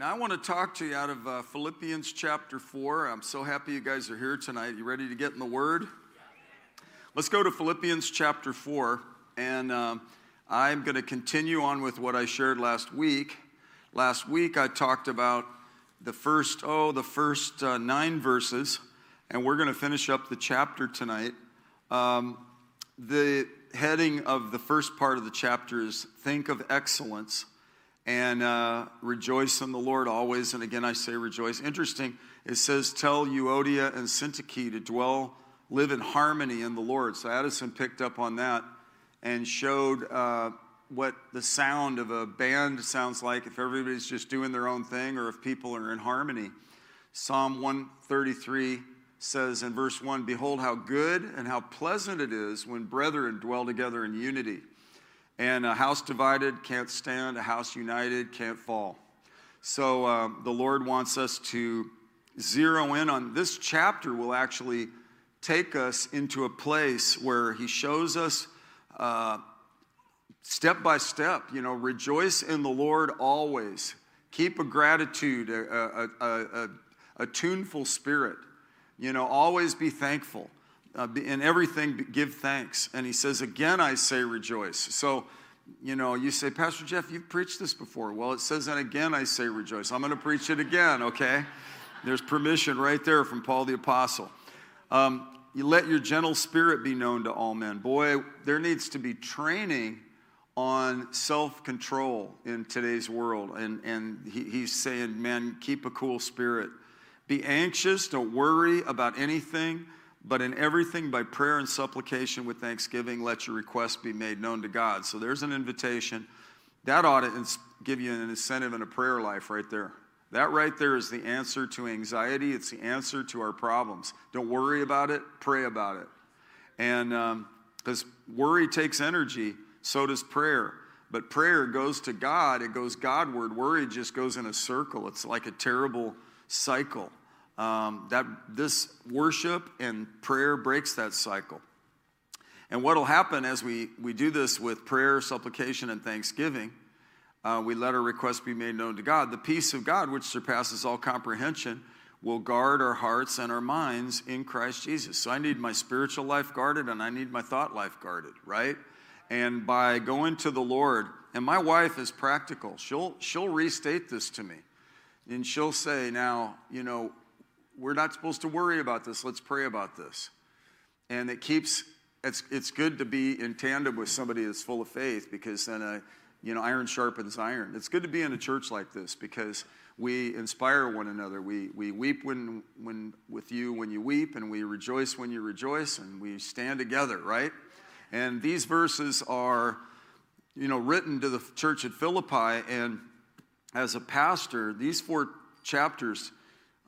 Now, I want to talk to you out of uh, Philippians chapter 4. I'm so happy you guys are here tonight. You ready to get in the Word? Let's go to Philippians chapter 4. And uh, I'm going to continue on with what I shared last week. Last week, I talked about the first, oh, the first uh, nine verses. And we're going to finish up the chapter tonight. Um, the heading of the first part of the chapter is Think of Excellence and uh, rejoice in the Lord always. And again, I say rejoice. Interesting, it says, Tell Euodia and Syntyche to dwell, live in harmony in the Lord. So Addison picked up on that and showed uh, what the sound of a band sounds like if everybody's just doing their own thing or if people are in harmony. Psalm 133 says in verse 1 Behold, how good and how pleasant it is when brethren dwell together in unity. And a house divided can't stand, a house united can't fall. So uh, the Lord wants us to zero in on this chapter, will actually take us into a place where He shows us uh, step by step, you know, rejoice in the Lord always. Keep a gratitude, a, a, a, a tuneful spirit. You know, always be thankful uh, in everything give thanks. And he says again i say rejoice. So you know you say pastor jeff you've preached this before. Well it says and again i say rejoice. I'm going to preach it again okay? There's permission right there from paul the apostle. Um, you let your gentle spirit be known to all men. Boy there needs to be training on self-control in today's world. And, and he, he's saying man keep a cool spirit. Be anxious. Don't worry about anything but in everything by prayer and supplication with thanksgiving, let your requests be made known to God. So there's an invitation. That ought to give you an incentive in a prayer life right there. That right there is the answer to anxiety. It's the answer to our problems. Don't worry about it, pray about it. And because um, worry takes energy, so does prayer. But prayer goes to God, it goes Godward. Worry just goes in a circle. It's like a terrible cycle um, that this worship and prayer breaks that cycle. And what will happen as we, we do this with prayer, supplication, and thanksgiving, uh, we let our requests be made known to God. The peace of God, which surpasses all comprehension, will guard our hearts and our minds in Christ Jesus. So I need my spiritual life guarded and I need my thought life guarded, right? And by going to the Lord, and my wife is practical. She'll she'll restate this to me. And she'll say, now, you know, we're not supposed to worry about this. Let's pray about this. And it keeps, it's, it's good to be in tandem with somebody that's full of faith because then, uh, you know, iron sharpens iron. It's good to be in a church like this because we inspire one another. We, we weep when, when, with you when you weep, and we rejoice when you rejoice, and we stand together, right? And these verses are, you know, written to the church at Philippi. And as a pastor, these four chapters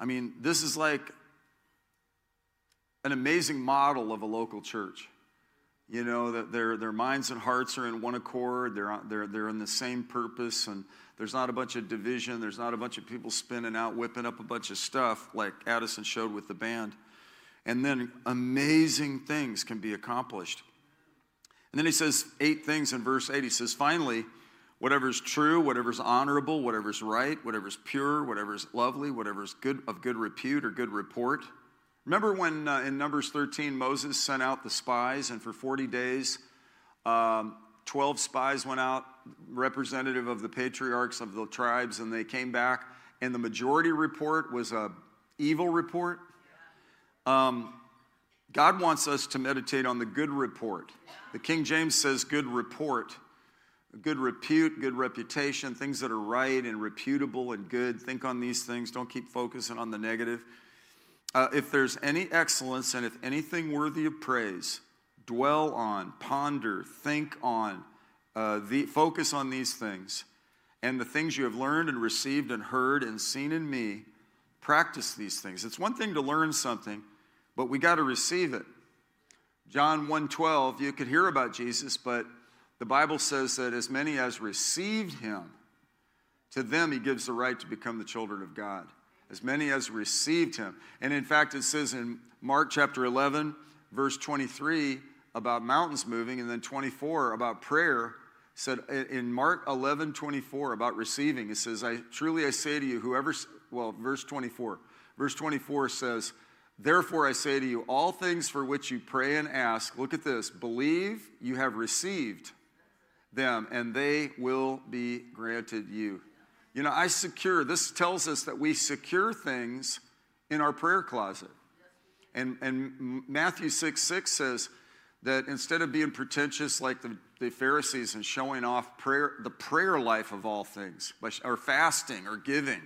I mean, this is like an amazing model of a local church. You know, that their, their minds and hearts are in one accord, they're, they're, they're in the same purpose, and there's not a bunch of division, there's not a bunch of people spinning out, whipping up a bunch of stuff like Addison showed with the band. And then amazing things can be accomplished. And then he says eight things in verse 8. He says, finally, whatever's true, whatever's honorable, whatever's right, whatever's pure, whatever's lovely, whatever's good of good repute or good report. Remember when uh, in Numbers 13 Moses sent out the spies, and for 40 days, um, 12 spies went out, representative of the patriarchs of the tribes, and they came back, and the majority report was a evil report. Um, God wants us to meditate on the good report. The King James says good report good repute, good reputation, things that are right and reputable and good. Think on these things. Don't keep focusing on the negative. Uh, if there's any excellence and if anything worthy of praise, dwell on, ponder, think on, uh, the, focus on these things. And the things you have learned and received and heard and seen in me, practice these things. It's one thing to learn something, but we got to receive it. John 1:12, you could hear about Jesus, but the Bible says that as many as received him, to them he gives the right to become the children of God. As many as received him. And in fact, it says in Mark chapter 11, verse 23, about mountains moving, and then 24 about prayer, said in Mark 11, 24 about receiving, it says, I truly I say to you, whoever, well, verse 24. Verse 24 says, Therefore I say to you, all things for which you pray and ask, look at this, believe you have received them, and they will be granted you. You know, I secure, this tells us that we secure things in our prayer closet. And, and Matthew 6 6 says that instead of being pretentious like the, the Pharisees and showing off prayer, the prayer life of all things, or fasting or giving,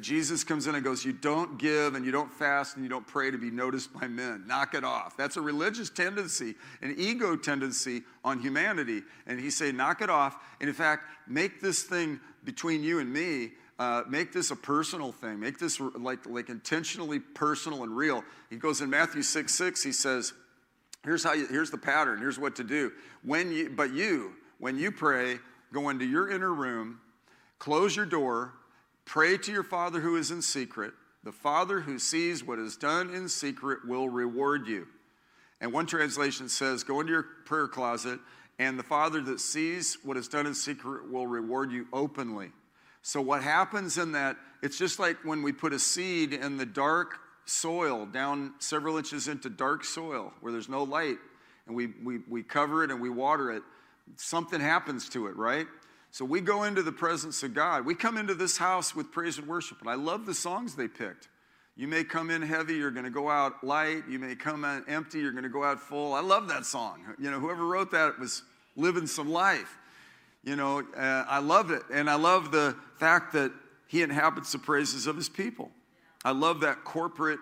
Jesus comes in and goes, You don't give and you don't fast and you don't pray to be noticed by men. Knock it off. That's a religious tendency, an ego tendency on humanity. And he said, Knock it off. And in fact, make this thing between you and me. Uh, make this a personal thing. Make this like, like intentionally personal and real. He goes in Matthew 6 6, he says, Here's how you, here's the pattern. Here's what to do. When you, but you, when you pray, go into your inner room, close your door, Pray to your Father who is in secret. The Father who sees what is done in secret will reward you. And one translation says, Go into your prayer closet, and the Father that sees what is done in secret will reward you openly. So, what happens in that, it's just like when we put a seed in the dark soil, down several inches into dark soil where there's no light, and we, we, we cover it and we water it, something happens to it, right? So we go into the presence of God. We come into this house with praise and worship, and I love the songs they picked. You may come in heavy, you're going to go out light. You may come in empty, you're going to go out full. I love that song. You know, whoever wrote that was living some life. You know, uh, I love it. And I love the fact that he inhabits the praises of his people. I love that corporate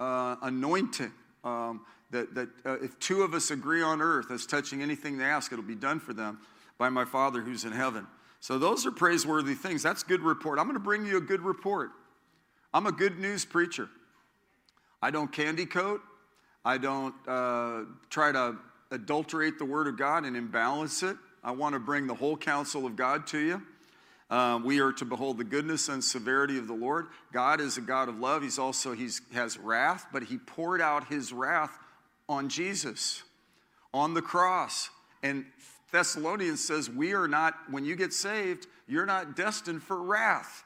uh, anointing. Um, that, that uh, if two of us agree on earth as touching anything they ask, it'll be done for them by my Father who's in heaven. So those are praiseworthy things. That's good report. I'm going to bring you a good report. I'm a good news preacher. I don't candy coat. I don't uh, try to adulterate the Word of God and imbalance it. I want to bring the whole counsel of God to you. Uh, we are to behold the goodness and severity of the Lord. God is a God of love. He's also he has wrath, but He poured out His wrath on Jesus on the cross. And Thessalonians says, We are not, when you get saved, you're not destined for wrath.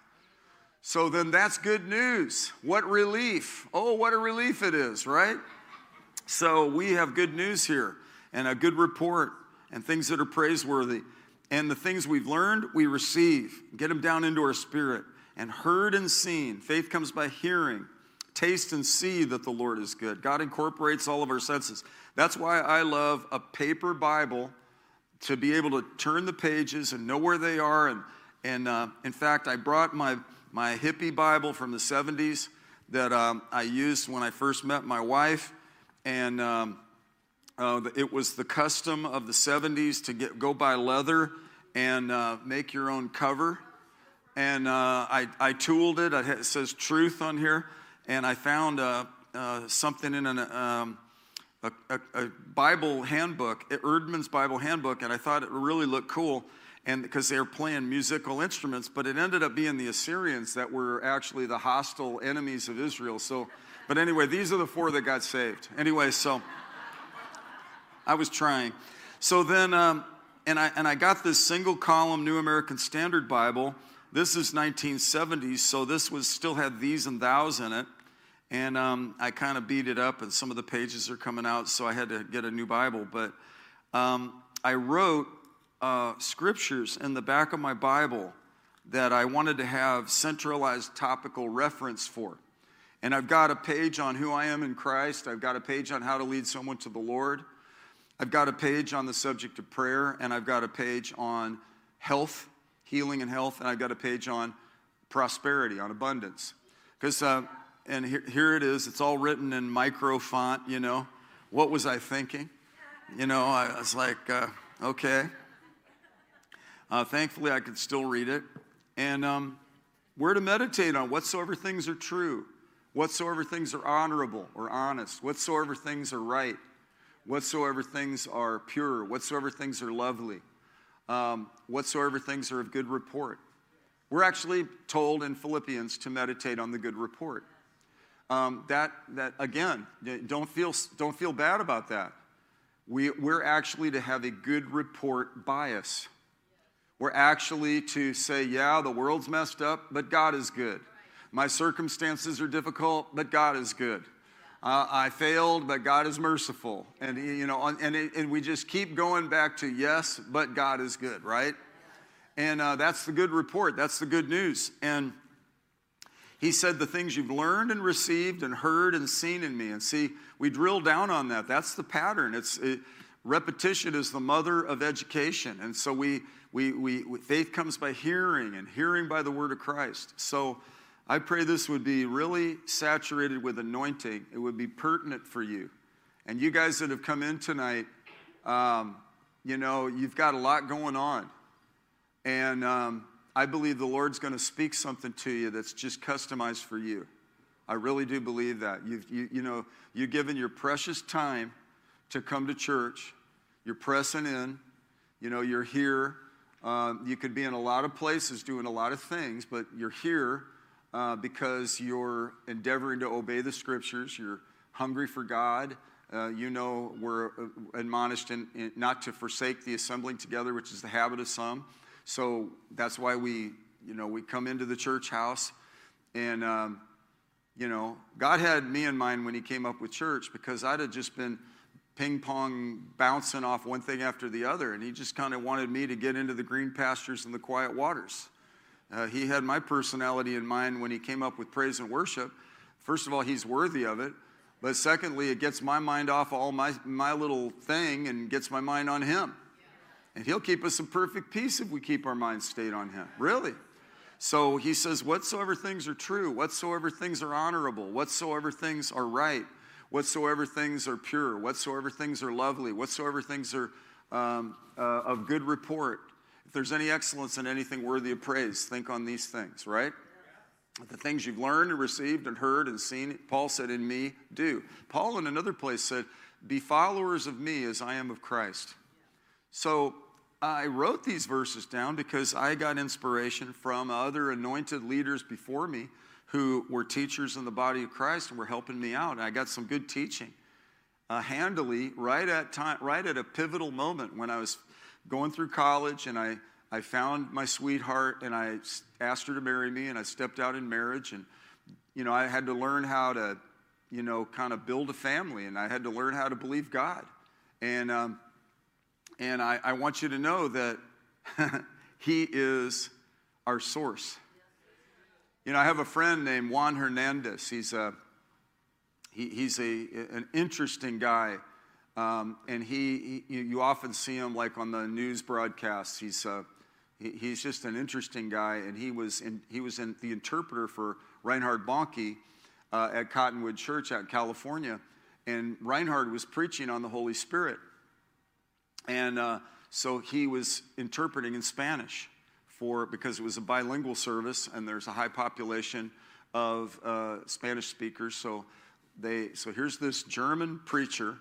So then that's good news. What relief. Oh, what a relief it is, right? So we have good news here and a good report and things that are praiseworthy. And the things we've learned, we receive. Get them down into our spirit. And heard and seen. Faith comes by hearing. Taste and see that the Lord is good. God incorporates all of our senses. That's why I love a paper Bible to be able to turn the pages and know where they are. And, and uh, in fact, I brought my, my hippie Bible from the 70s that um, I used when I first met my wife. And um, uh, it was the custom of the 70s to get, go buy leather and uh, make your own cover. And uh, I, I tooled it. It says truth on here. And I found uh, uh, something in an. Um, a, a, a Bible handbook, Eerdmans Bible handbook, and I thought it really looked cool and because they were playing musical instruments, but it ended up being the Assyrians that were actually the hostile enemies of Israel. So, but anyway, these are the four that got saved. Anyway, so I was trying. So then, um, and I and I got this single column New American Standard Bible. This is 1970s, so this was still had these and thous in it. And um, I kind of beat it up, and some of the pages are coming out, so I had to get a new Bible. But um, I wrote uh, scriptures in the back of my Bible that I wanted to have centralized topical reference for. And I've got a page on who I am in Christ. I've got a page on how to lead someone to the Lord. I've got a page on the subject of prayer, and I've got a page on health, healing and health, and I've got a page on prosperity, on abundance. Because uh, and here, here it is. It's all written in micro font, you know. What was I thinking? You know, I was like, uh, okay. Uh, thankfully, I could still read it. And um, we're to meditate on whatsoever things are true, whatsoever things are honorable or honest, whatsoever things are right, whatsoever things are pure, whatsoever things are lovely, um, whatsoever things are of good report. We're actually told in Philippians to meditate on the good report um, that, that again, don't feel, don't feel bad about that. We, we're actually to have a good report bias. We're actually to say, yeah, the world's messed up, but God is good. My circumstances are difficult, but God is good. Uh, I failed, but God is merciful. And, you know, and, it, and we just keep going back to yes, but God is good, right? And uh, that's the good report. That's the good news. And he said, The things you've learned and received and heard and seen in me. And see, we drill down on that. That's the pattern. It's it, repetition is the mother of education. And so we, we, we, faith comes by hearing, and hearing by the word of Christ. So I pray this would be really saturated with anointing. It would be pertinent for you. And you guys that have come in tonight, um, you know, you've got a lot going on. And um, I believe the Lord's going to speak something to you that's just customized for you. I really do believe that. You've, you, you know, you've given your precious time to come to church. You're pressing in. You know, you're here. Um, you could be in a lot of places doing a lot of things, but you're here uh, because you're endeavoring to obey the scriptures. You're hungry for God. Uh, you know, we're uh, admonished in, in not to forsake the assembling together, which is the habit of some. So that's why we, you know, we come into the church house. And, um, you know, God had me in mind when He came up with church because I'd have just been ping pong bouncing off one thing after the other. And He just kind of wanted me to get into the green pastures and the quiet waters. Uh, he had my personality in mind when he came up with praise and worship. First of all, he's worthy of it. But secondly, it gets my mind off all my, my little thing and gets my mind on him. And he'll keep us in perfect peace if we keep our minds stayed on him. Really. So he says, Whatsoever things are true, whatsoever things are honorable, whatsoever things are right, whatsoever things are pure, whatsoever things are lovely, whatsoever things are um, uh, of good report If there's any excellence in anything worthy of praise, think on these things, right? The things you've learned and received and heard and seen, Paul said, in me, do. Paul, in another place, said, Be followers of me as I am of Christ. So I wrote these verses down because I got inspiration from other anointed leaders before me who were teachers in the body of Christ and were helping me out. And I got some good teaching. Uh, handily, right at time, right at a pivotal moment when I was going through college and I, I found my sweetheart and I asked her to marry me and I stepped out in marriage and, you know, I had to learn how to, you know, kind of build a family and I had to learn how to believe God. And, um, and I, I want you to know that He is our source. You know, I have a friend named Juan Hernandez. He's a, he, he's a, an interesting guy. Um, and he, he, you often see him like on the news broadcasts. He's, uh, he, he's just an interesting guy, and he was in, he was in the interpreter for Reinhard Bonnke uh, at Cottonwood Church out in California. And Reinhard was preaching on the Holy Spirit. And uh, so he was interpreting in Spanish for, because it was a bilingual service and there's a high population of uh, Spanish speakers. So, they, so here's this German preacher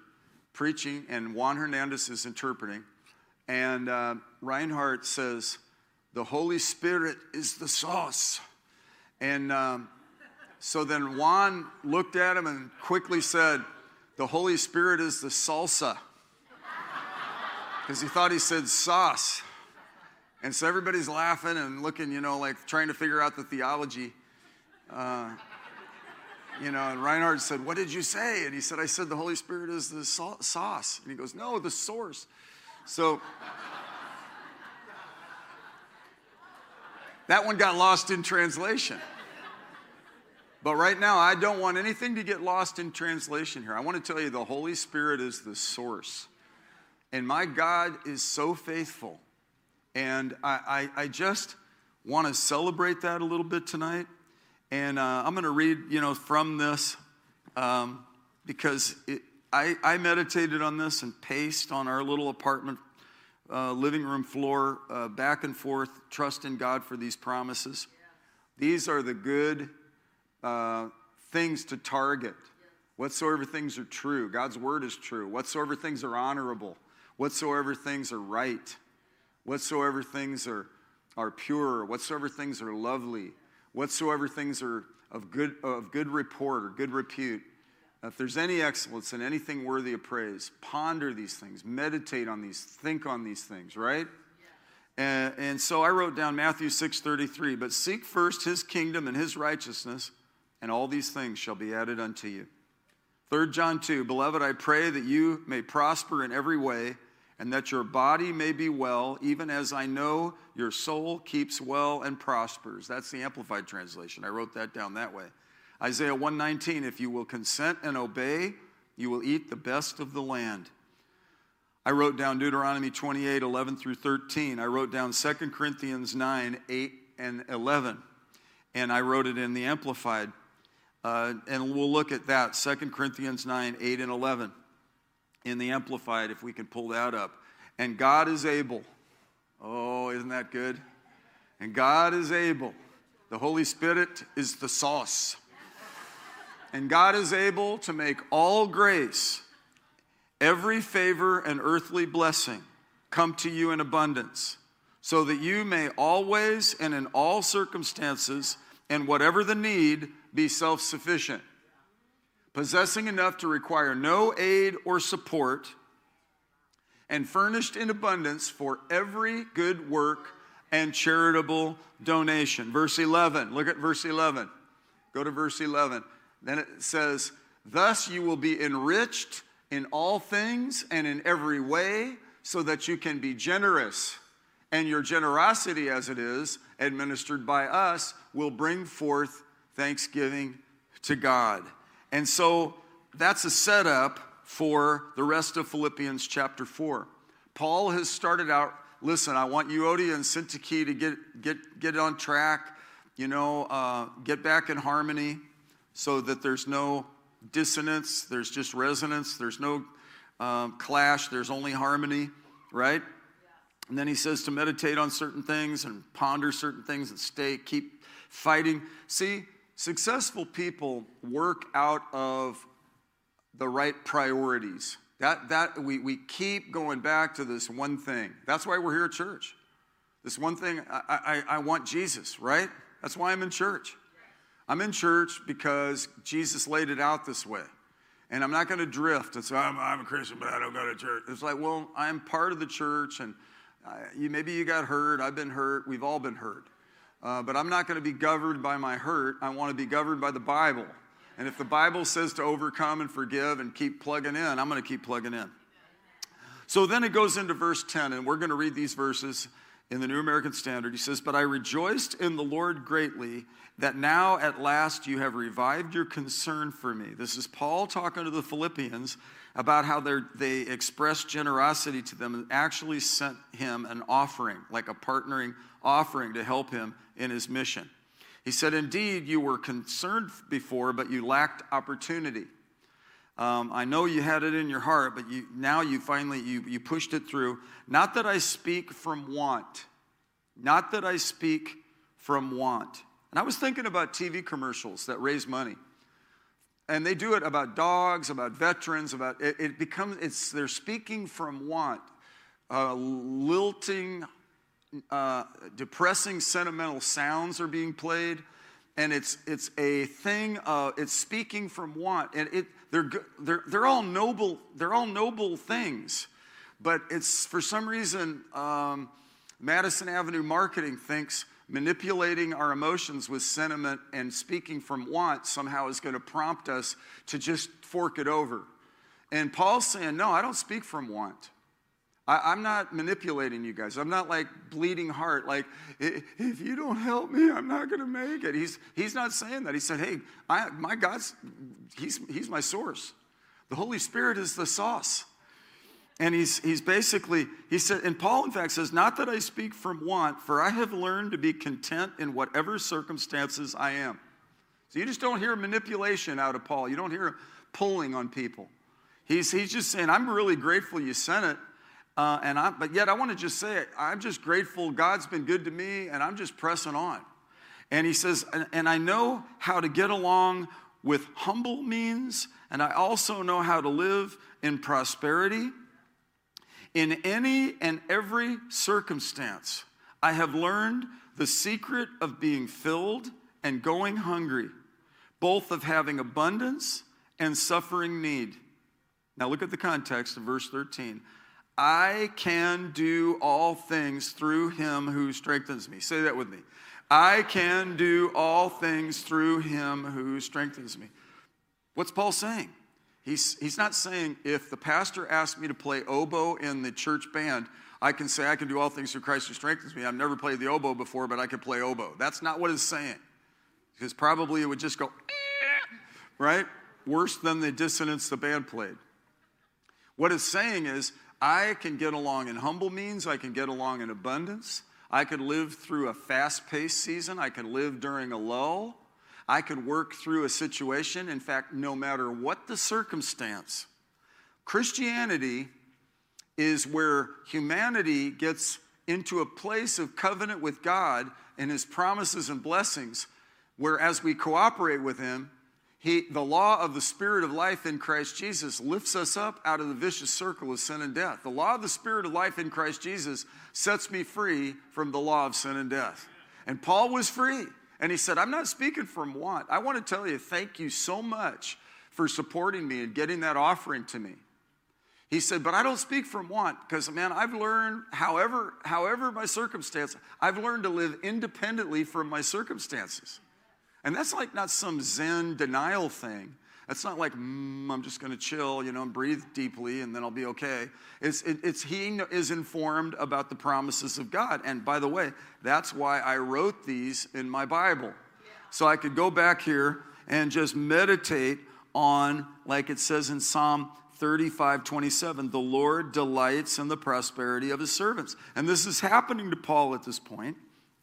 preaching, and Juan Hernandez is interpreting. And uh, Reinhard says, The Holy Spirit is the sauce. And um, so then Juan looked at him and quickly said, The Holy Spirit is the salsa. Because he thought he said sauce. And so everybody's laughing and looking, you know, like trying to figure out the theology. Uh, you know, and Reinhard said, What did you say? And he said, I said the Holy Spirit is the sauce. And he goes, No, the source. So that one got lost in translation. But right now, I don't want anything to get lost in translation here. I want to tell you the Holy Spirit is the source. And my God is so faithful. And I, I, I just want to celebrate that a little bit tonight. And uh, I'm going to read, you know, from this um, because it, I, I, meditated on this and paced on our little apartment uh, living room floor uh, back and forth, trusting God for these promises. These are the good uh, things to target. Whatsoever things are true, God's word is true. Whatsoever things are honorable, whatsoever things are right, whatsoever things are, are pure, whatsoever things are lovely whatsoever things are of good, of good report or good repute, If there's any excellence in anything worthy of praise, ponder these things, meditate on these, think on these things, right? And, and so I wrote down Matthew 6:33, but seek first his kingdom and his righteousness, and all these things shall be added unto you. 3 John 2, beloved, I pray that you may prosper in every way, and that your body may be well, even as I know your soul keeps well and prospers. That's the Amplified Translation. I wrote that down that way. Isaiah 119, if you will consent and obey, you will eat the best of the land. I wrote down Deuteronomy 28, 11 through 13. I wrote down 2 Corinthians 9, 8 and 11. And I wrote it in the Amplified. Uh, and we'll look at that 2 Corinthians 9, 8 and 11 in the Amplified, if we can pull that up. And God is able. Oh, isn't that good? And God is able. The Holy Spirit is the sauce. And God is able to make all grace every favor and earthly blessing come to you in abundance, so that you may always and in all circumstances and whatever the need be self sufficient, possessing enough to require no aid or support, and furnished in abundance for every good work and charitable donation. Verse 11, look at verse 11. Go to verse 11. Then it says, Thus you will be enriched in all things and in every way, so that you can be generous. And your generosity, as it is administered by us, will bring forth thanksgiving to God. And so that's a setup for the rest of Philippians chapter 4. Paul has started out listen, I want Euodia and Syntyche to get, get, get on track, you know, uh, get back in harmony so that there's no dissonance, there's just resonance, there's no um, clash, there's only harmony, right? And then he says to meditate on certain things and ponder certain things and stay, keep fighting. See, successful people work out of the right priorities. That, that we, we keep going back to this one thing. That's why we're here at church. This one thing, I, I, I want Jesus, right? That's why I'm in church. I'm in church because Jesus laid it out this way. And I'm not going to drift and say, I'm, I'm, a Christian, but I don't go to church. It's like, well, I'm part of the church, and uh, you, maybe you got hurt. I've been hurt. We've all been hurt. Uh, but I'm not going to be governed by my hurt. I want to be governed by the Bible. And if the Bible says to overcome and forgive and keep plugging in, I'm going to keep plugging in. So then it goes into verse 10, and we're going to read these verses in the New American Standard. He says, But I rejoiced in the Lord greatly that now at last you have revived your concern for me. This is Paul talking to the Philippians about how they expressed generosity to them and actually sent him an offering, like a partnering offering to help him in his mission. He said, Indeed, you were concerned before, but you lacked opportunity. Um, I know you had it in your heart, but you, now you finally you, you pushed it through. Not that I speak from want, not that I speak from want. And I was thinking about TV commercials that raise money. And they do it about dogs, about veterans, about it, it becomes, it's, they're speaking from want. Uh, lilting, uh, depressing, sentimental sounds are being played. And it's, it's a thing, uh, it's speaking from want. And it, they're, they're, they're, all noble, they're all noble things. But it's, for some reason, um, Madison Avenue Marketing thinks manipulating our emotions with sentiment and speaking from want somehow is going to prompt us to just fork it over. And Paul's saying, No, I don't speak from want. I, am not manipulating you guys. I'm not like bleeding heart, like, if you don't help me, I'm not going to make it. He's, he's not saying that. He said, Hey, I, my God's, he's, he's my source. The Holy Spirit is the sauce. And he's, he's basically, he said, and Paul, in fact, says, Not that I speak from want, for I have learned to be content in whatever circumstances I am. So you just don't hear manipulation out of Paul. You don't hear pulling on people. He's, he's just saying, I'm really grateful you sent it. Uh, and I, but yet I want to just say it. I'm just grateful God's been good to me, and I'm just pressing on. And he says, and, and I know how to get along with humble means, and I also know how to live in prosperity. In any and every circumstance, I have learned the secret of being filled and going hungry, both of having abundance and suffering need. Now look at the context of verse 13. I can do all things through him who strengthens me. Say that with me. I can do all things through him who strengthens me. What's Paul saying? He's, he's not saying if the pastor asked me to play oboe in the church band, I can say I can do all things through Christ who strengthens me. I've never played the oboe before, but I can play oboe. That's not what it's saying. Because probably it would just go, eh, right? Worse than the dissonance the band played. What it's saying is, I can get along in humble means, I can get along in abundance. I could live through a fast paced season, I can live during a lull. I could work through a situation. In fact, no matter what the circumstance, Christianity is where humanity gets into a place of covenant with God and his promises and blessings, where as we cooperate with him, he, the law of the Spirit of life in Christ Jesus lifts us up out of the vicious circle of sin and death. The law of the Spirit of life in Christ Jesus sets me free from the law of sin and death. And Paul was free. And he said, I'm not speaking from want. I want to tell you, thank you so much for supporting me and getting that offering to me. He said, but I don't speak from want because, man, I've learned, however, however my circumstance, I've learned to live independently from my circumstances. And that's like not some Zen denial thing. That's not like, mm, I'm just going to chill, you know, and breathe deeply and then I'll be okay. It's, it, it's he is informed about the promises of God. And by the way, that's why I wrote these in my Bible. So I could go back here and just meditate on, like it says in Psalm 35 27, the Lord delights in the prosperity of his servants. And this is happening to Paul at this point.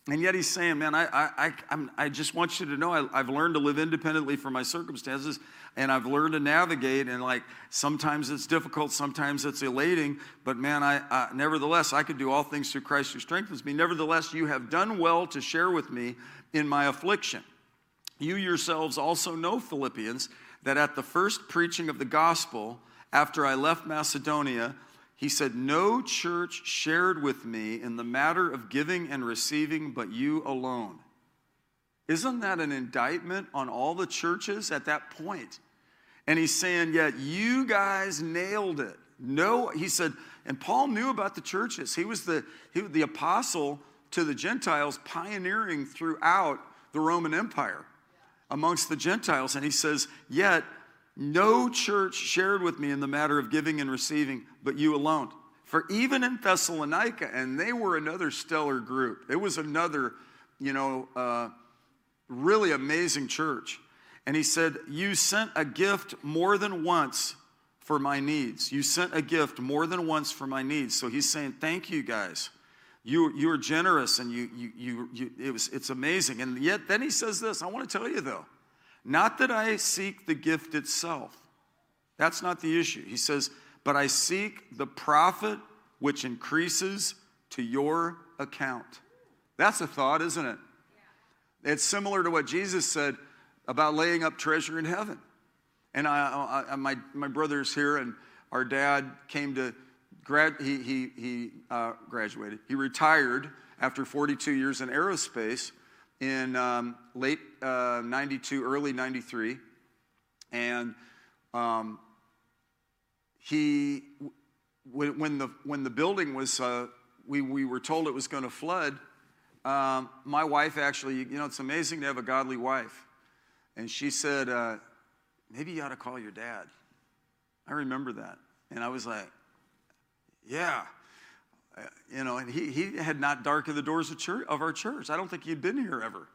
And yet he's saying, man, I, I, I, I just want you to know I, have learned to live independently from my circumstances and I've learned to navigate. And like sometimes it's difficult, sometimes it's elating, but man, I, nevertheless, I can do all things through Christ who strengthens me. Nevertheless, you have done well to share with me in my affliction. You yourselves also know, Philippians, that at the first preaching of the gospel, after I left Macedonia, he said, No church shared with me in the matter of giving and receiving but you alone. Isn't that an indictment on all the churches at that point? And he's saying, Yet you guys nailed it. No, he said, and Paul knew about the churches. He was the, he, the apostle to the Gentiles, pioneering throughout the Roman Empire amongst the Gentiles. And he says, Yet no church shared with me in the matter of giving and receiving, but you alone. For even in Thessalonica, and they were another stellar group, it was another, you know, uh, really amazing church. And he said, You sent a gift more than once for my needs. You sent a gift more than once for my needs. So he's saying, Thank you guys. You, you were generous and you, you, you, you, it was, it's amazing. And yet, then he says this I want to tell you though, not that I seek the gift itself. That's not the issue. He says, but I seek the profit which increases to your account. That's a thought, isn't it? It's similar to what Jesus said about laying up treasure in heaven. And I, I, my, my brother's here, and our dad came to grad, he, he, he uh, graduated. He retired after 42 years in aerospace in um, late uh, 92, early 93. And um, he, when, the, when the building was, uh, we, we were told it was going to flood, um, my wife actually, you know, it's amazing to have a godly wife. And she said, uh, maybe you ought to call your dad. I remember that. And I was like, yeah. Uh, you know, and he, he had not darkened the doors of, church, of our church. I don't think he'd been here ever.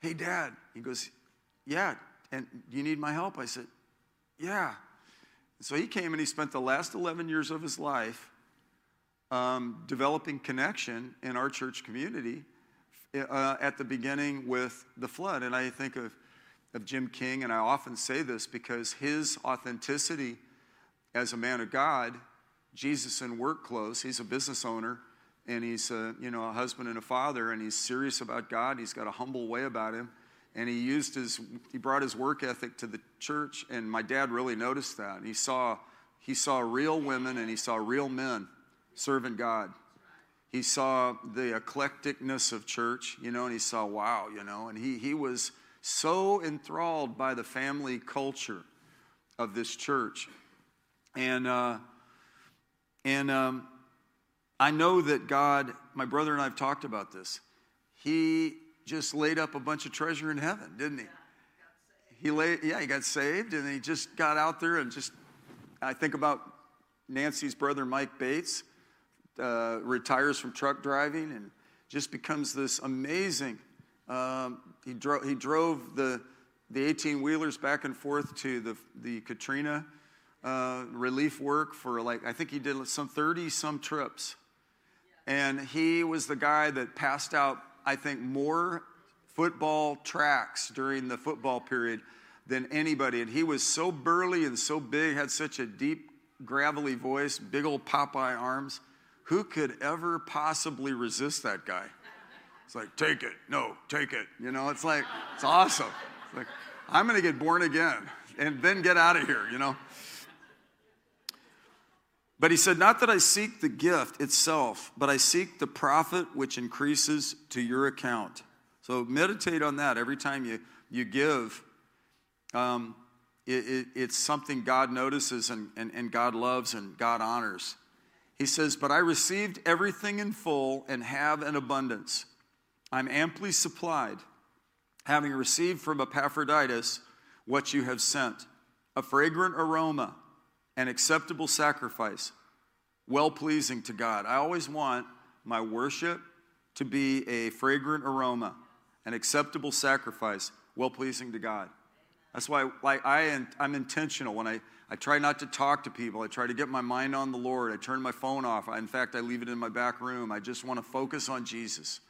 Hey, Dad. He goes, Yeah. And you need my help? I said, Yeah. so he came and he spent the last 11 years of his life um, developing connection in our church community uh, at the beginning with the flood. And I think of, of Jim King, and I often say this because his authenticity as a man of God Jesus in work clothes. He's a business owner and he's a, you know a husband and a father and he's serious about God. He's got a humble way about him. And he used his he brought his work ethic to the church and my dad really noticed that. And he saw he saw real women and he saw real men serving God. He saw the eclecticness of church, you know, and he saw wow, you know, and he he was so enthralled by the family culture of this church. And, uh, and um, I know that God, my brother and I have talked about this. He just laid up a bunch of treasure in heaven, didn't he? He laid, yeah, he got saved and he just got out there and just, I think about Nancy's brother, Mike Bates, uh, retires from truck driving and just becomes this amazing. Um, he, dro- he drove the, the 18 wheelers back and forth to the, the Katrina uh, relief work for like, I think he did some 30 some trips. And he was the guy that passed out, I think, more football tracks during the football period than anybody. And he was so burly and so big, had such a deep, gravelly voice, big old Popeye arms. Who could ever possibly resist that guy? It's like, take it, no, take it. You know, it's like, it's awesome. It's like, I'm gonna get born again and then get out of here, you know? But he said, Not that I seek the gift itself, but I seek the profit which increases to your account. So meditate on that every time you, you give. Um, it, it, it's something God notices and, and, and God loves and God honors. He says, But I received everything in full and have an abundance. I'm amply supplied, having received from Epaphroditus what you have sent a fragrant aroma an acceptable sacrifice, well pleasing to God. I always want my worship to be a fragrant aroma, an acceptable sacrifice, well pleasing to God. That's why like I, I'm intentional when I, I try not to talk to people. I try to get my mind on the Lord. I turn my phone off. In fact, I leave it in my back room. I just want to focus on Jesus.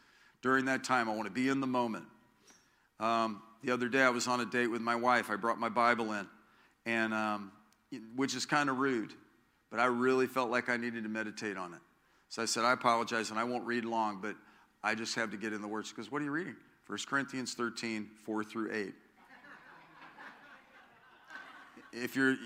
During that time, I want to be in the moment. Um, the other day, I was on a date with my wife. I brought my Bible in, and um, which is kind of rude, but I really felt like I needed to meditate on it. So I said, I apologize, and I won't read long, but I just have to get in the words. Because what are you reading? 1 Corinthians 13, 4 through 8. If you're,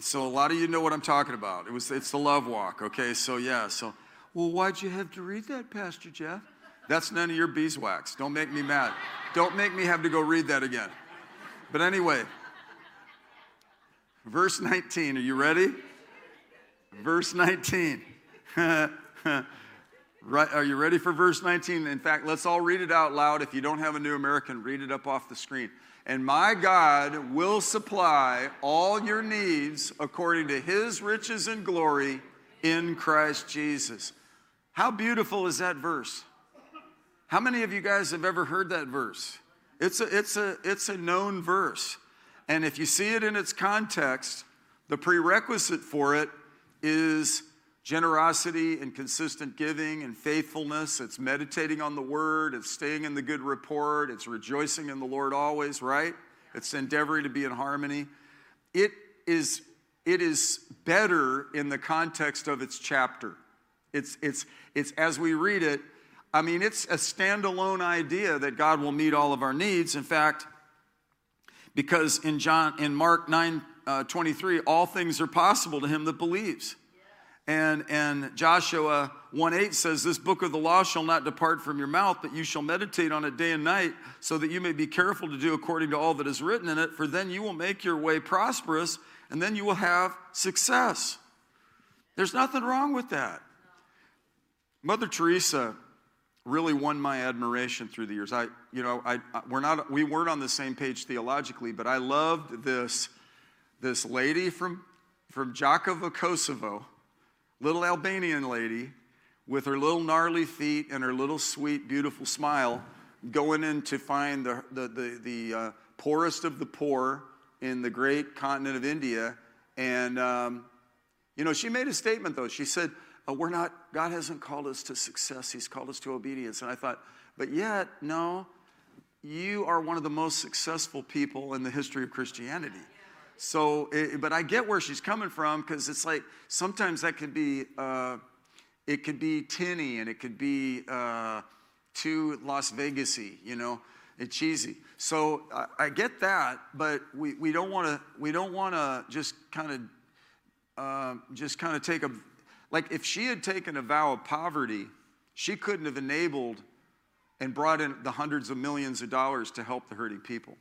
so a lot of you know what I'm talking about. It was, it's the love walk, okay? So yeah, so, well, why'd you have to read that, Pastor Jeff? That's none of your beeswax. Don't make me mad. Don't make me have to go read that again. But anyway, Verse 19, are you ready? Verse 19. right, are you ready for verse 19? In fact, let's all read it out loud. If you don't have a New American, read it up off the screen. And my God will supply all your needs according to his riches and glory in Christ Jesus. How beautiful is that verse? How many of you guys have ever heard that verse? It's a, it's a, it's a known verse. And if you see it in its context, the prerequisite for it is generosity and consistent giving and faithfulness. It's meditating on the word, it's staying in the good report, it's rejoicing in the Lord always, right? It's endeavoring to be in harmony. It is, it is better in the context of its chapter. It's, it's, it's as we read it, I mean, it's a standalone idea that God will meet all of our needs. In fact, because in John in Mark 9 uh, 23 all things are possible to him that believes and and Joshua 1 8 says this book of the law shall not depart from your mouth but you shall meditate on it day and night so that you may be careful to do according to all that is written in it for then you will make your way prosperous and then you will have success. There's nothing wrong with that. Mother teresa really won my admiration through the years. I, you know, I, we're not, we weren't on the same page theologically, but I loved this, this lady from, from Jakovo, Kosovo, little Albanian lady with her little gnarly feet and her little sweet, beautiful smile, going in to find the, the, the, the uh, poorest of the poor in the great continent of India. And, um, you know, she made a statement though. She said, oh, we're not, God hasn't called us to success, He's called us to obedience. And I thought, but yet, no, you are one of the most successful people in the history of Christianity. So, it, but I get where she's coming from because it's like sometimes that could be, uh, it could be tinny and it could be uh, too Las Vegasy, you know, and cheesy. So I, I get that, but we, we don't want to we don't want to just kind of uh, just kind of take a like if she had taken a vow of poverty, she couldn't have enabled and brought in the hundreds of millions of dollars to help the hurting people.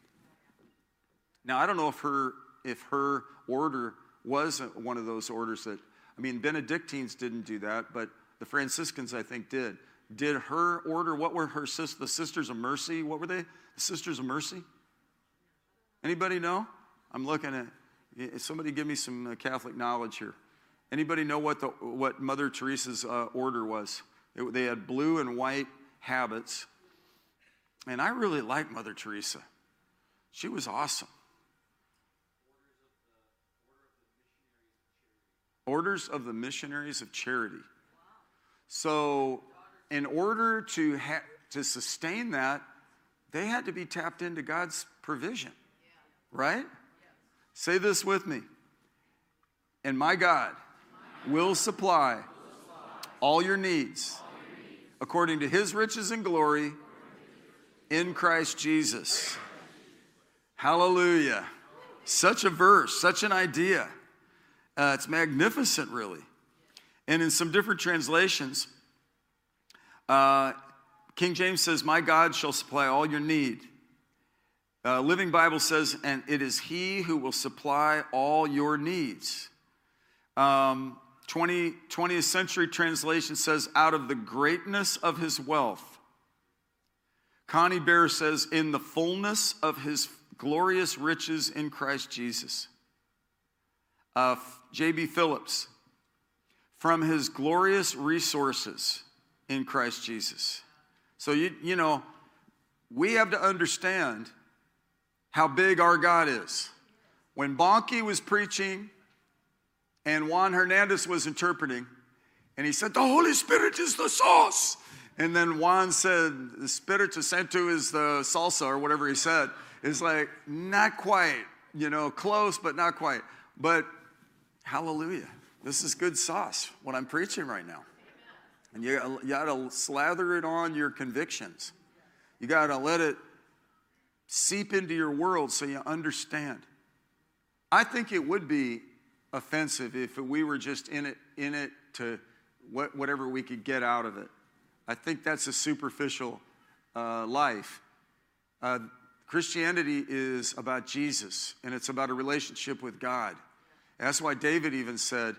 Now, I don't know if her if her order was one of those orders that, I mean, Benedictines didn't do that, but the Franciscans, I think, did. Did her order, what were her sis, the Sisters of Mercy? What were they? The Sisters of Mercy? Anybody know? I'm looking at, somebody give me some uh, Catholic knowledge here. Anybody know what, the, what Mother Teresa's uh, order was? It, they had blue and white habits. And I really like Mother Teresa. She was awesome. Orders of the Missionaries of Charity. So, in order to, ha- to sustain that, they had to be tapped into God's provision, right? Say this with me. And my God will supply all your needs according to his riches and glory in Christ Jesus. Hallelujah. Such a verse, such an idea. Uh, it's magnificent, really. And in some different translations, uh, King James says, My God shall supply all your need. Uh, Living Bible says, and it is He who will supply all your needs. Um, 20, 20th century translation says, out of the greatness of his wealth. Conybeare says, in the fullness of his glorious riches in Christ Jesus. Uh, J.B. Phillips, from his glorious resources in Christ Jesus. So, you, you know, we have to understand how big our God is. When Bonnke was preaching and Juan Hernandez was interpreting, and he said, The Holy Spirit is the sauce. And then Juan said, The Spirit Espiritu Santo is the salsa, or whatever he said. It's like, not quite, you know, close, but not quite. But hallelujah. This is good sauce, what I'm preaching right now. And you, you got to slather it on your convictions. You got to let it seep into your world so you understand. I think it would be offensive if we were just in it, in it to what, whatever we could get out of it. I think that's a superficial uh, life. Uh, Christianity is about Jesus, and it's about a relationship with God. That's why David even said,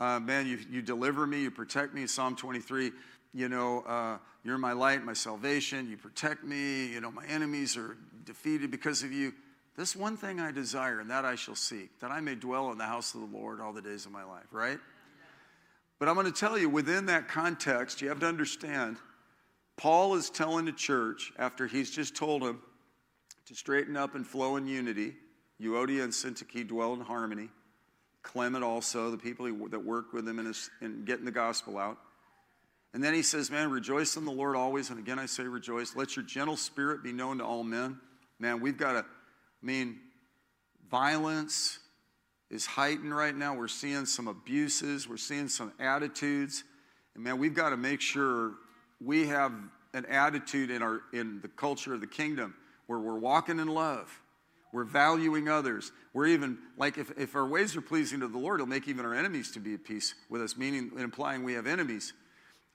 uh, Man, you, you deliver me, you protect me, Psalm 23. You know, uh, you're my light, my salvation. You protect me. You know, my enemies are defeated because of you. This one thing I desire, and that I shall seek, that I may dwell in the house of the Lord all the days of my life, right? But I'm going to tell you, within that context, you have to understand, Paul is telling the church, after he's just told them to straighten up and flow in unity, Euodia and Syntyche dwell in harmony, Clement also, the people that worked with him in, his, in getting the gospel out. And then he says, Man, rejoice in the Lord always. And again, I say rejoice. Let your gentle spirit be known to all men. Man, we've got to I mean, violence is heightened right now. We're seeing some abuses, we're seeing some attitudes. And man, we've got to make sure we have an attitude in, our, in the culture of the kingdom where we're walking in love. We're valuing others. We're even, like, if, if our ways are pleasing to the Lord, He'll make even our enemies to be at peace with us, meaning, implying we have enemies.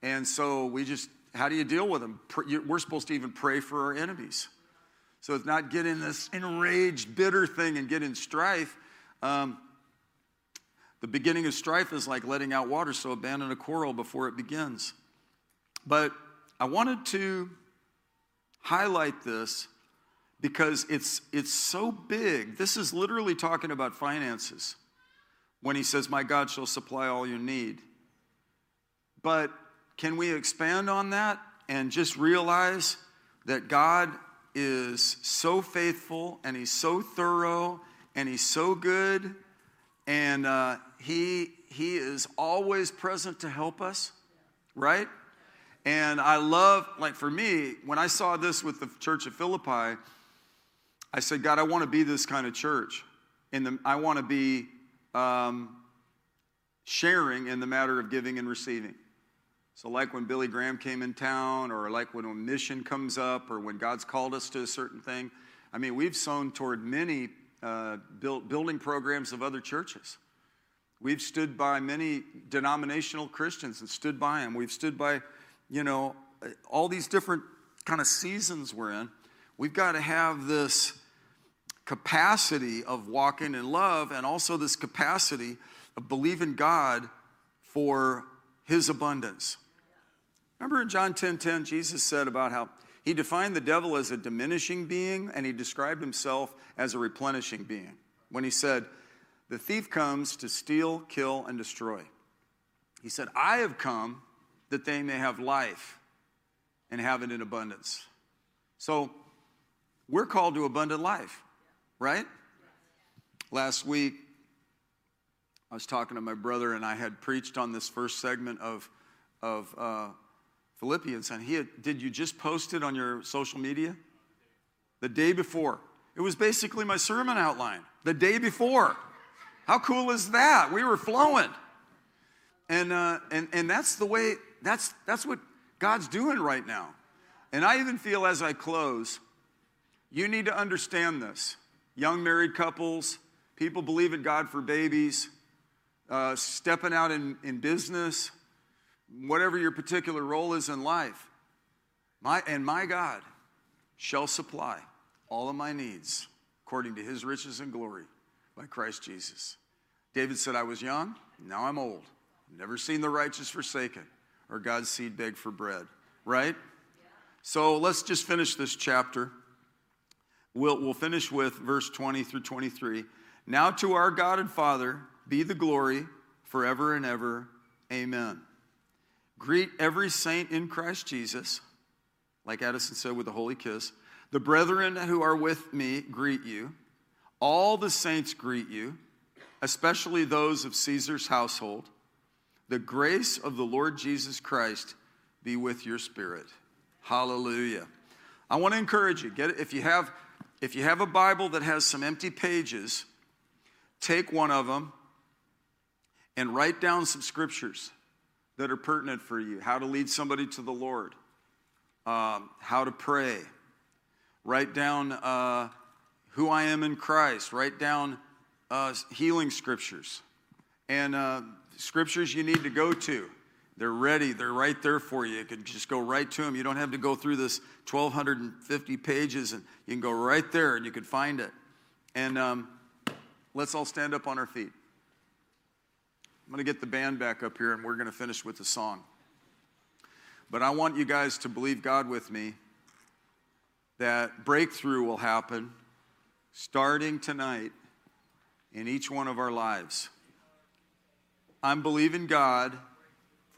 And so we just, how do you deal with them? We're supposed to even pray for our enemies. So it's not get in this enraged, bitter thing and get in strife. Um, the beginning of strife is like letting out water, so abandon a quarrel before it begins. But I wanted to highlight this because it's, it's so big. This is literally talking about finances when he says, My God shall supply all your need. But can we expand on that and just realize that God is so faithful and he's so thorough and he's so good and uh, he he is always present to help us right and i love like for me when i saw this with the church of philippi i said god i want to be this kind of church the i want to be um, sharing in the matter of giving and receiving so, like when Billy Graham came in town, or like when a mission comes up, or when God's called us to a certain thing, I mean, we've sown toward many uh, build, building programs of other churches. We've stood by many denominational Christians and stood by them. We've stood by, you know, all these different kind of seasons we're in. We've got to have this capacity of walking in love and also this capacity of believing God for his abundance. Remember in John 10 10, Jesus said about how he defined the devil as a diminishing being and he described himself as a replenishing being when he said, The thief comes to steal, kill, and destroy. He said, I have come that they may have life and have it in abundance. So we're called to abundant life, right? Last week, I was talking to my brother, and I had preached on this first segment of, of uh, Philippians, and he had, did you just post it on your social media? The day before. It was basically my sermon outline, the day before. How cool is that? We were flowing. And, uh, and, and that's the way, that's, that's what God's doing right now. And I even feel as I close, you need to understand this. Young married couples, people believe in God for babies, uh, stepping out in, in business, whatever your particular role is in life. My, and my God shall supply all of my needs according to his riches and glory by Christ Jesus. David said, I was young, now I'm old. Never seen the righteous forsaken or God's seed beg for bread, right? So let's just finish this chapter. We'll, we'll finish with verse 20 through 23. Now to our God and Father be the glory forever and ever. Amen. Greet every saint in Christ Jesus, like Addison said with a holy kiss. The brethren who are with me greet you. All the saints greet you, especially those of Caesar's household. The grace of the Lord Jesus Christ be with your spirit. Hallelujah. I want to encourage you. Get it, if you have if you have a Bible that has some empty pages, take one of them and write down some scriptures that are pertinent for you how to lead somebody to the Lord, um, how to pray. Write down uh, who I am in Christ. Write down uh, healing scriptures and uh, scriptures you need to go to. They're ready, they're right there for you. You can just go right to them. You don't have to go through this 1,250 pages, and you can go right there and you can find it. And um, let's all stand up on our feet. I'm going to get the band back up here and we're going to finish with the song. But I want you guys to believe God with me that breakthrough will happen starting tonight in each one of our lives. I'm believing God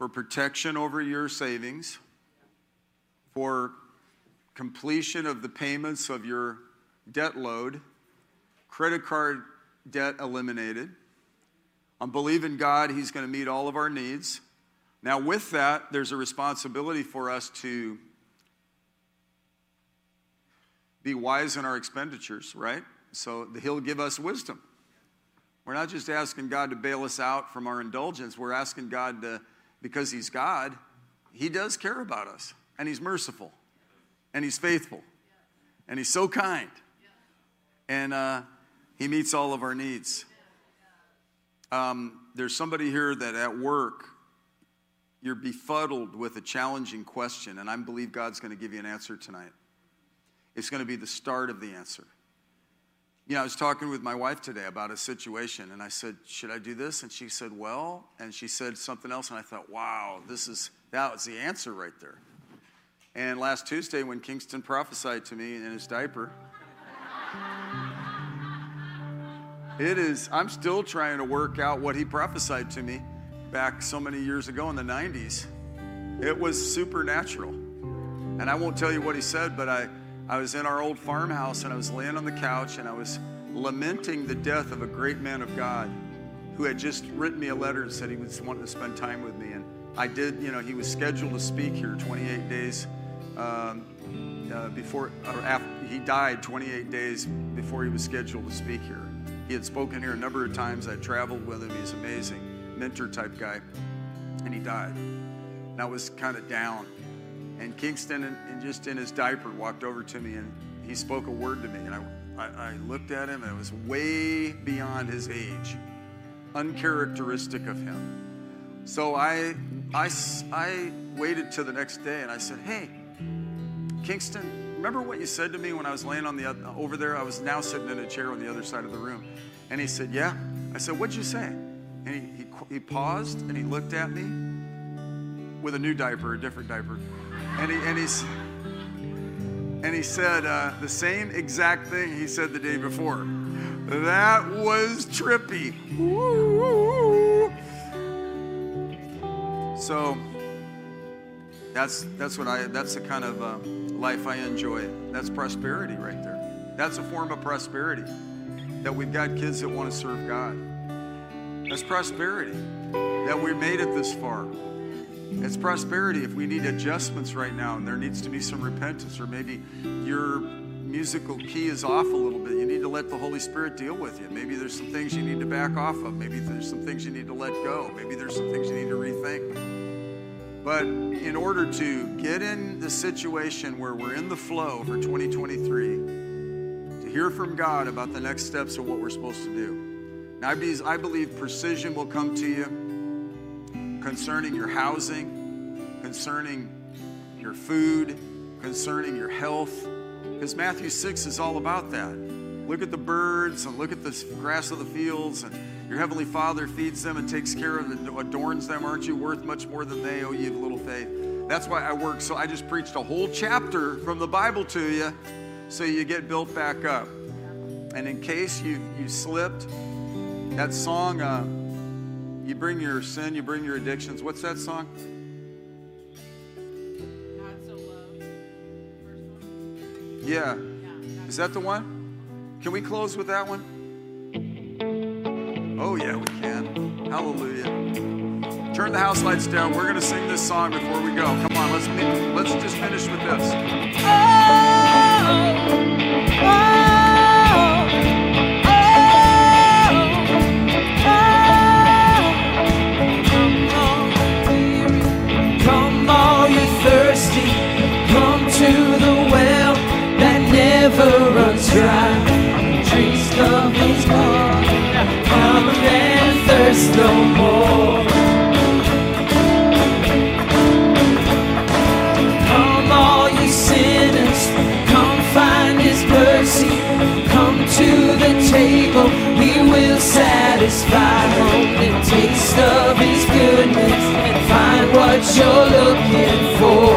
for protection over your savings, for completion of the payments of your debt load, credit card debt eliminated I'm believing God, He's going to meet all of our needs. Now, with that, there's a responsibility for us to be wise in our expenditures, right? So He'll give us wisdom. We're not just asking God to bail us out from our indulgence, we're asking God to, because He's God, He does care about us, and He's merciful, and He's faithful, and He's so kind, and uh, He meets all of our needs. Um, there's somebody here that at work, you're befuddled with a challenging question, and I believe God's going to give you an answer tonight. It's going to be the start of the answer. You know, I was talking with my wife today about a situation, and I said, Should I do this? And she said, Well, and she said something else, and I thought, Wow, this is that was the answer right there. And last Tuesday, when Kingston prophesied to me in his diaper, It is, I'm still trying to work out what he prophesied to me back so many years ago in the 90s. It was supernatural. And I won't tell you what he said, but I, I was in our old farmhouse and I was laying on the couch and I was lamenting the death of a great man of God who had just written me a letter and said he was wanting to spend time with me. And I did, you know, he was scheduled to speak here 28 days um, uh, before, or after, he died 28 days before he was scheduled to speak here. He had spoken here a number of times. I traveled with him. He's amazing, mentor type guy. And he died. And I was kind of down. And Kingston, and, just in his diaper, walked over to me and he spoke a word to me. And I, I, I looked at him and it was way beyond his age, uncharacteristic of him. So I, I, I waited till the next day and I said, Hey, Kingston, Remember what you said to me when I was laying on the over there? I was now sitting in a chair on the other side of the room. And he said, Yeah. I said, What'd you say? And he, he, he paused and he looked at me with a new diaper, a different diaper. And he, and he's, and he said uh, the same exact thing he said the day before. That was trippy. So that's that's what I that's the kind of uh, life I enjoy. That's prosperity right there. That's a form of prosperity that we've got kids that want to serve God. That's prosperity that we made it this far. It's prosperity if we need adjustments right now and there needs to be some repentance, or maybe your musical key is off a little bit. You need to let the Holy Spirit deal with you. Maybe there's some things you need to back off of. Maybe there's some things you need to let go. Maybe there's some things you need to rethink. But in order to get in the situation where we're in the flow for 2023, to hear from God about the next steps of what we're supposed to do. Now, I believe precision will come to you concerning your housing, concerning your food, concerning your health. Because Matthew 6 is all about that. Look at the birds and look at the grass of the fields, and your heavenly Father feeds them and takes care of and adorns them. Aren't you worth much more than they? Oh, ye of little faith. That's why I work. So I just preached a whole chapter from the Bible to you so you get built back up. And in case you, you slipped, that song, uh, you bring your sin, you bring your addictions. What's that song? So yeah. yeah. Is that the one? Can we close with that one? Oh, yeah, we can. Hallelujah. Turn the house lights down. We're going to sing this song before we go. Come on, let's, let's just finish with this. Oh, oh. Dry. And thirst no more. Come, all you sinners, come find his mercy. Come to the table, he will satisfy. Only taste of his goodness and find what you're looking for.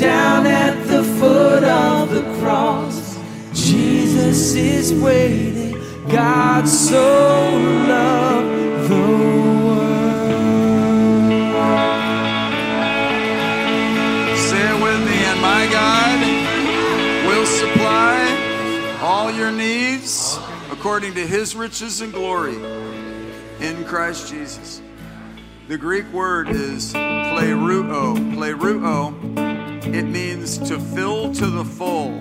down at the foot of the cross. Jesus is waiting. God so loved the world. Say it with me, and my God will supply all your needs according to his riches and glory in Christ Jesus. The Greek word is pleruo, pleruo it means to fill to the full.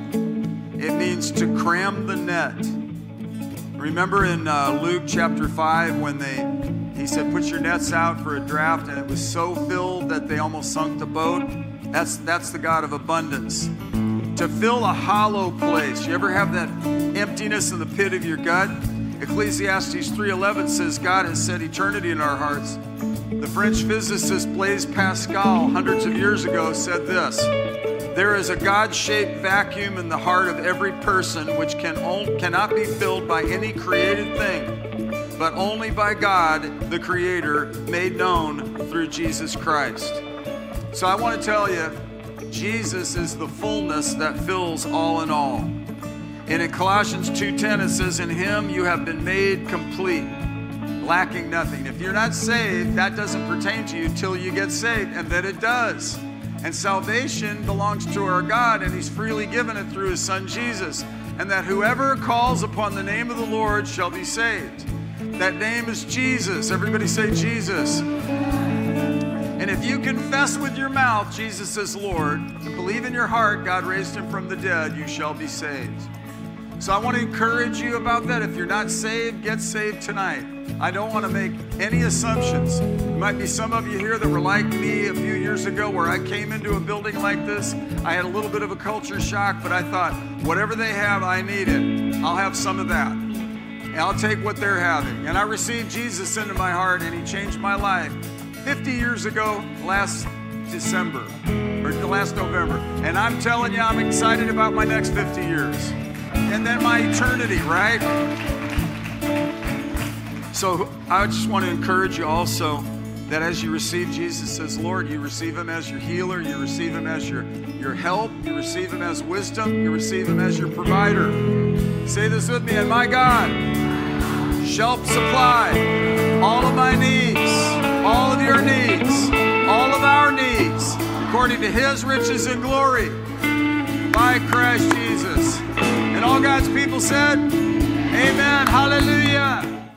It means to cram the net. Remember in uh, Luke chapter 5 when they he said, Put your nets out for a draft, and it was so filled that they almost sunk the boat. That's that's the God of abundance. To fill a hollow place. You ever have that emptiness in the pit of your gut? Ecclesiastes 3:11 says God has set eternity in our hearts. The French physicist Blaise Pascal hundreds of years ago said this: There is a God-shaped vacuum in the heart of every person which can cannot be filled by any created thing, but only by God, the creator, made known through Jesus Christ. So I want to tell you, Jesus is the fullness that fills all in all. And in Colossians 2:10 it says in him you have been made complete, lacking nothing. If you're not saved, that doesn't pertain to you till you get saved, and then it does. And salvation belongs to our God, and He's freely given it through His Son Jesus. And that whoever calls upon the name of the Lord shall be saved. That name is Jesus. Everybody say Jesus. And if you confess with your mouth Jesus is Lord, and believe in your heart God raised him from the dead, you shall be saved. So I want to encourage you about that. If you're not saved, get saved tonight. I don't want to make any assumptions. There might be some of you here that were like me a few years ago where I came into a building like this. I had a little bit of a culture shock, but I thought, whatever they have, I need it. I'll have some of that. And I'll take what they're having. And I received Jesus into my heart, and He changed my life 50 years ago last December, or last November. And I'm telling you, I'm excited about my next 50 years. And then my eternity, right? So I just want to encourage you also that as you receive Jesus as Lord, you receive Him as your healer, you receive Him as your, your help, you receive Him as wisdom, you receive Him as your provider. Say this with me, and my God shall supply all of my needs, all of your needs, all of our needs, according to His riches and glory by Christ Jesus. And all God's people said, Amen. Hallelujah.